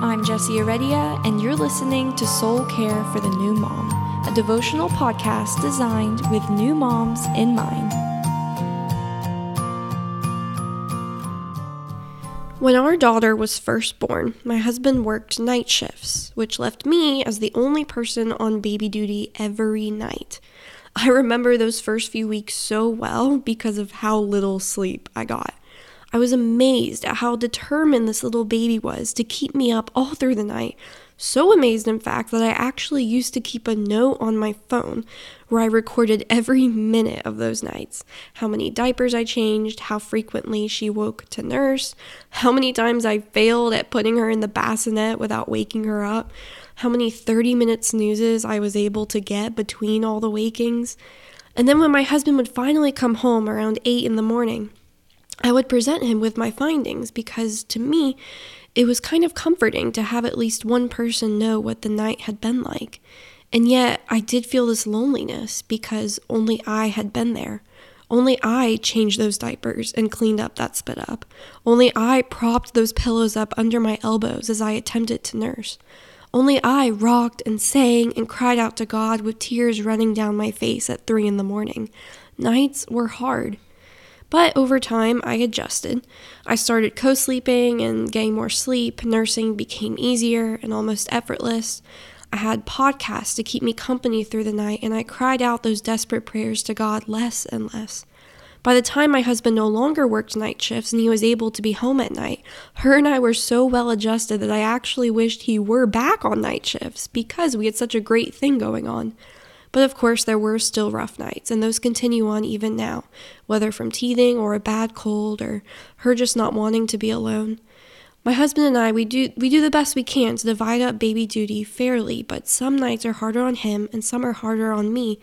I'm Jessie Aredia, and you're listening to Soul Care for the New Mom, a devotional podcast designed with new moms in mind. When our daughter was first born, my husband worked night shifts, which left me as the only person on baby duty every night. I remember those first few weeks so well because of how little sleep I got. I was amazed at how determined this little baby was to keep me up all through the night. So amazed, in fact, that I actually used to keep a note on my phone where I recorded every minute of those nights how many diapers I changed, how frequently she woke to nurse, how many times I failed at putting her in the bassinet without waking her up, how many 30 minute snoozes I was able to get between all the wakings. And then when my husband would finally come home around 8 in the morning, I would present him with my findings because to me, it was kind of comforting to have at least one person know what the night had been like. And yet, I did feel this loneliness because only I had been there. Only I changed those diapers and cleaned up that spit up. Only I propped those pillows up under my elbows as I attempted to nurse. Only I rocked and sang and cried out to God with tears running down my face at three in the morning. Nights were hard. But over time, I adjusted. I started co sleeping and getting more sleep. Nursing became easier and almost effortless. I had podcasts to keep me company through the night, and I cried out those desperate prayers to God less and less. By the time my husband no longer worked night shifts and he was able to be home at night, her and I were so well adjusted that I actually wished he were back on night shifts because we had such a great thing going on. But of course, there were still rough nights, and those continue on even now, whether from teething or a bad cold or her just not wanting to be alone. My husband and I, we do we do the best we can to divide up baby duty fairly, but some nights are harder on him and some are harder on me.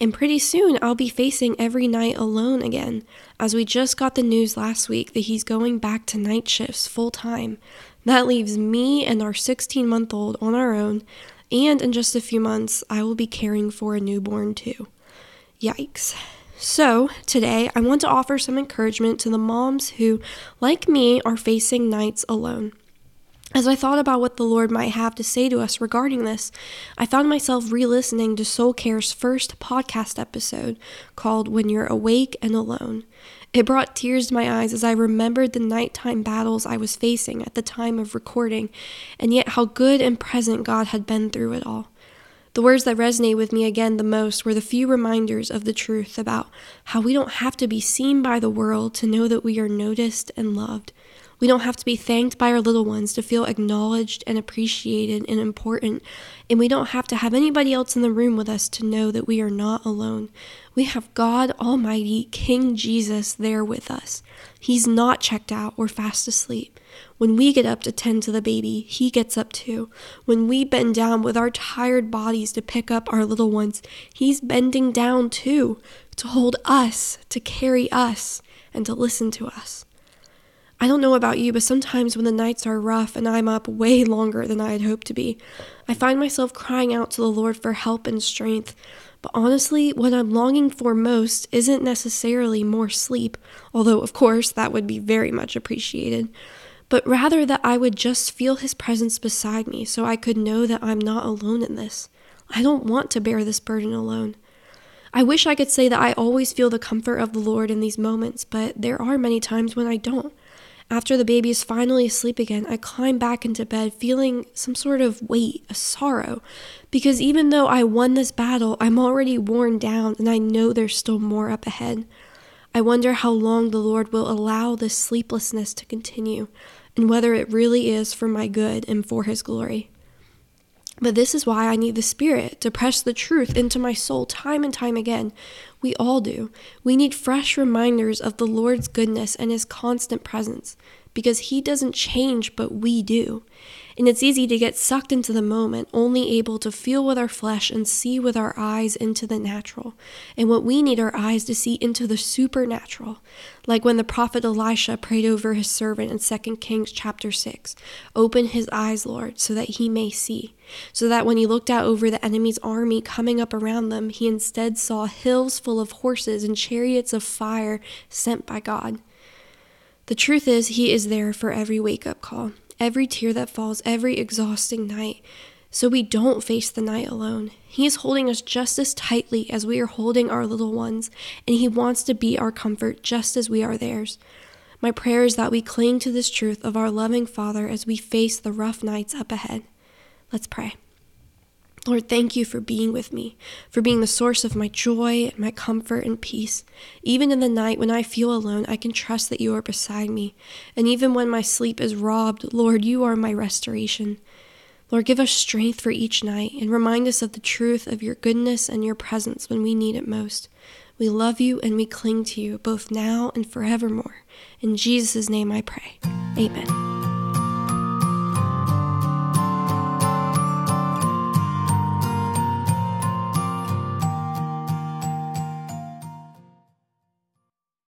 And pretty soon I'll be facing every night alone again, as we just got the news last week that he's going back to night shifts full time. That leaves me and our 16 month old on our own, and in just a few months, I will be caring for a newborn too. Yikes. So, today I want to offer some encouragement to the moms who, like me, are facing nights alone. As I thought about what the Lord might have to say to us regarding this, I found myself re listening to Soul Care's first podcast episode called When You're Awake and Alone. It brought tears to my eyes as I remembered the nighttime battles I was facing at the time of recording, and yet how good and present God had been through it all. The words that resonate with me again the most were the few reminders of the truth about how we don't have to be seen by the world to know that we are noticed and loved. We don't have to be thanked by our little ones to feel acknowledged and appreciated and important. And we don't have to have anybody else in the room with us to know that we are not alone. We have God Almighty, King Jesus, there with us. He's not checked out or fast asleep. When we get up to tend to the baby, He gets up too. When we bend down with our tired bodies to pick up our little ones, He's bending down too to hold us, to carry us, and to listen to us. I don't know about you, but sometimes when the nights are rough and I'm up way longer than I had hoped to be, I find myself crying out to the Lord for help and strength. But honestly, what I'm longing for most isn't necessarily more sleep, although, of course, that would be very much appreciated, but rather that I would just feel His presence beside me so I could know that I'm not alone in this. I don't want to bear this burden alone. I wish I could say that I always feel the comfort of the Lord in these moments, but there are many times when I don't. After the baby is finally asleep again, I climb back into bed feeling some sort of weight, a sorrow, because even though I won this battle, I'm already worn down and I know there's still more up ahead. I wonder how long the Lord will allow this sleeplessness to continue and whether it really is for my good and for His glory. But this is why I need the Spirit to press the truth into my soul time and time again. We all do. We need fresh reminders of the Lord's goodness and His constant presence because He doesn't change, but we do. And it's easy to get sucked into the moment, only able to feel with our flesh and see with our eyes into the natural. And what we need our eyes to see into the supernatural. Like when the prophet Elisha prayed over his servant in 2 Kings chapter 6 Open his eyes, Lord, so that he may see. So that when he looked out over the enemy's army coming up around them, he instead saw hills full of horses and chariots of fire sent by God. The truth is, He is there for every wake up call. every tear that falls, every exhausting night, so we don't face the night alone. He is holding us just as tightly as we are holding our little ones, and He wants to be our comfort just as we are theirs. My prayer is that we cling to this truth of our loving Father as we face the rough nights up ahead. Let's pray. Lord, thank you for being with me, for being the source of my joy, and my comfort, and peace. Even in the night when I feel alone, I can trust that you are beside me. And even when my sleep is robbed, Lord, you are my restoration. Lord, give us strength for each night and remind us of the truth of your goodness and your presence when we need it most. We love you and we cling to you both now and forevermore. In Jesus' name I pray. Amen.